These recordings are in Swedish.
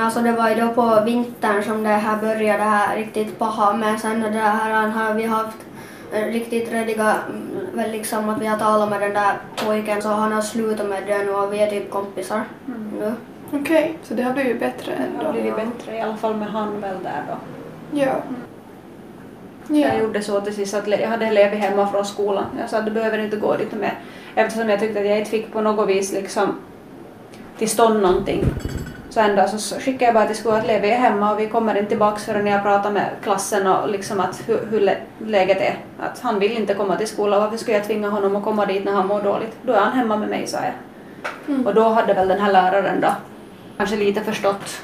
Men alltså det var ju då på vintern som det här började här riktigt paha men sen det här har vi haft eh, riktigt rediga, mm, väl liksom att vi har talat med den där pojken så han har slutat med det nu och vi är typ kompisar nu. Okej, så det har blivit bättre Det har ändå. blivit bättre, i alla fall med han väl där då. Ja. Jag Ja. gjorde så till sist att jag hade elever hemma från skolan. Jag sa att du behöver inte gå dit med eftersom jag tyckte att jag inte fick på något vis liksom till stånd någonting. Så en dag så skickade jag bara till skolan att Levi är hemma och vi kommer inte tillbaka förrän jag pratar med klassen och liksom att hur, hur lä- läget är. Att han vill inte komma till skolan, varför skulle jag tvinga honom att komma dit när han mår dåligt? Då är han hemma med mig, sa jag. Mm. Och då hade väl den här läraren då kanske lite förstått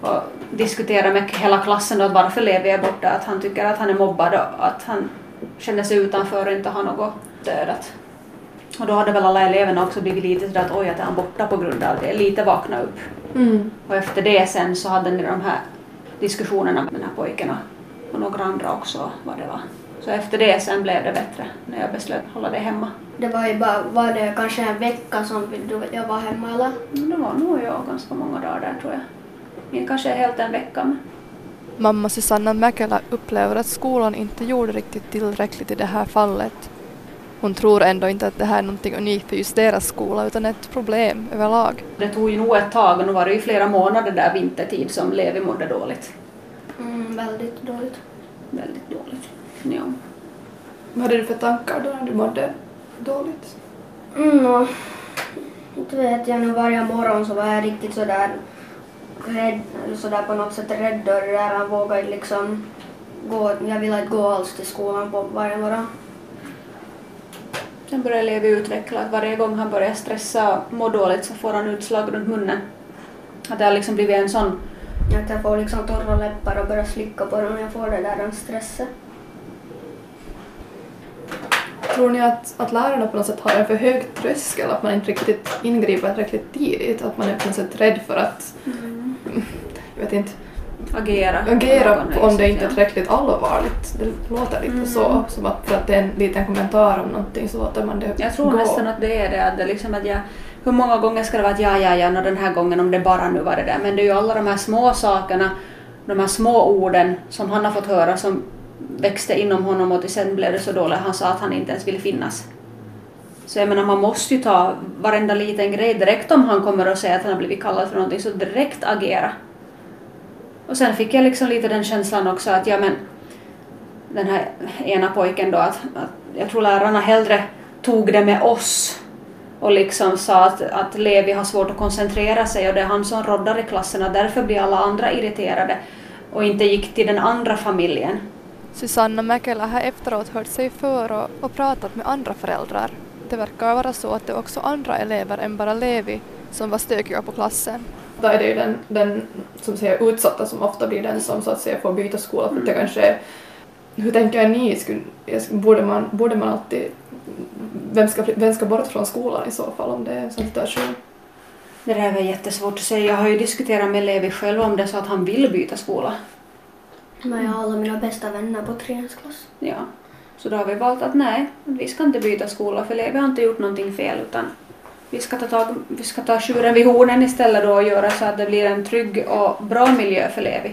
och diskuterat med hela klassen då varför Levi är borta, att han tycker att han är mobbad och att han känner sig utanför och inte har något stöd. Och då hade väl alla eleverna också blivit lite sådär att oj, att är han borta på grund av det, lite vakna upp. Mm. Och efter det sen så hade ni de här diskussionerna med den här pojken och- några andra också vad det var. Så efter det sen blev det bättre när jag beslöt hålla det hemma. Det var ju bara, var det kanske en vecka som du- jag var hemma eller? Men det var nog jag ganska många dagar där tror jag. Kanske helt en vecka men Mamma Susanna Mäkelä upplever att skolan inte gjorde riktigt tillräckligt i det här fallet. Hon tror ändå inte att det här är någonting unikt för just deras skola utan ett problem överlag. det tog ju nog ett tag och nu var det ju flera månader där vintertid som Levi mådde dåligt. Mm, väldigt dåligt. Väldigt dåligt. Ja. Vad hade du för tankar då när du mådde dåligt? Mm, och, inte vet jag nu varje morgon så var jag riktigt sådär rädd, eller sådär på något sätt rädd och där vågade liksom gå, jag ville inte gå alls till skolan på varje morgon. Sen började Levi utveckla att varje gång han börjar stressa och må dåligt så får han utslag runt munnen. Att det har liksom blivit en sån Att jag får liksom torra läppar och börjar slicka på dem. Jag får det där den stressen. Tror ni att, att lärarna på något sätt har en för hög tröskel, att man inte riktigt ingriper tillräckligt tidigt, att man är på något sätt rädd för att, jag vet inte, agera. agera om det inte är tillräckligt allvarligt. Det låter lite Mm. så, som att för att det är en liten kommentar om någonting så låter man det Jag tror gå. nästan att det är det. Att det liksom att jag, hur många gånger ska det vara att ja, ja, ja, nå den här gången om det bara nu var det där. Men det är ju alla de här små sakerna, de här små orden som han har fått höra som växte inom honom och sen blev det så dåligt han sa att han inte ens ville finnas. Så jag menar man måste ju ta varenda liten grej direkt om han kommer och säger att han har blivit kallad för någonting så direkt agera. Och sen fick jag liksom lite den känslan också att ja men den här ena pojken då att, att jag tror lärarna hellre tog det med oss och liksom sa att, att Levi har svårt att koncentrera sig och det är han som roddar i klassen och därför blir alla andra irriterade och inte gick till den andra familjen. Susanna Mäkelä har efteråt hört sig för och, och pratat med andra föräldrar. Det verkar vara så att det är också andra elever än bara Levi som var stökiga på klassen. Då är det ju den, den som säger utsatta som ofta blir den som så att säga får byta skola för det kanske är, hur tänker ni, borde, man, borde man alltid, vem ska, vem ska bort från skolan i så fall om det är en sån situation? Det där var jättesvårt att säga. Jag har ju diskuterat med Levi själv om det så att han vill byta skola. Men jag har alla mina bästa vänner på treans klass. Ja. Så då har vi valt att nej, vi ska inte byta skola för Levi har inte gjort någonting fel utan vi ska ta, tag, vi ska ta tjuren vid hornen istället då och göra så att det blir en trygg och bra miljö för Levi.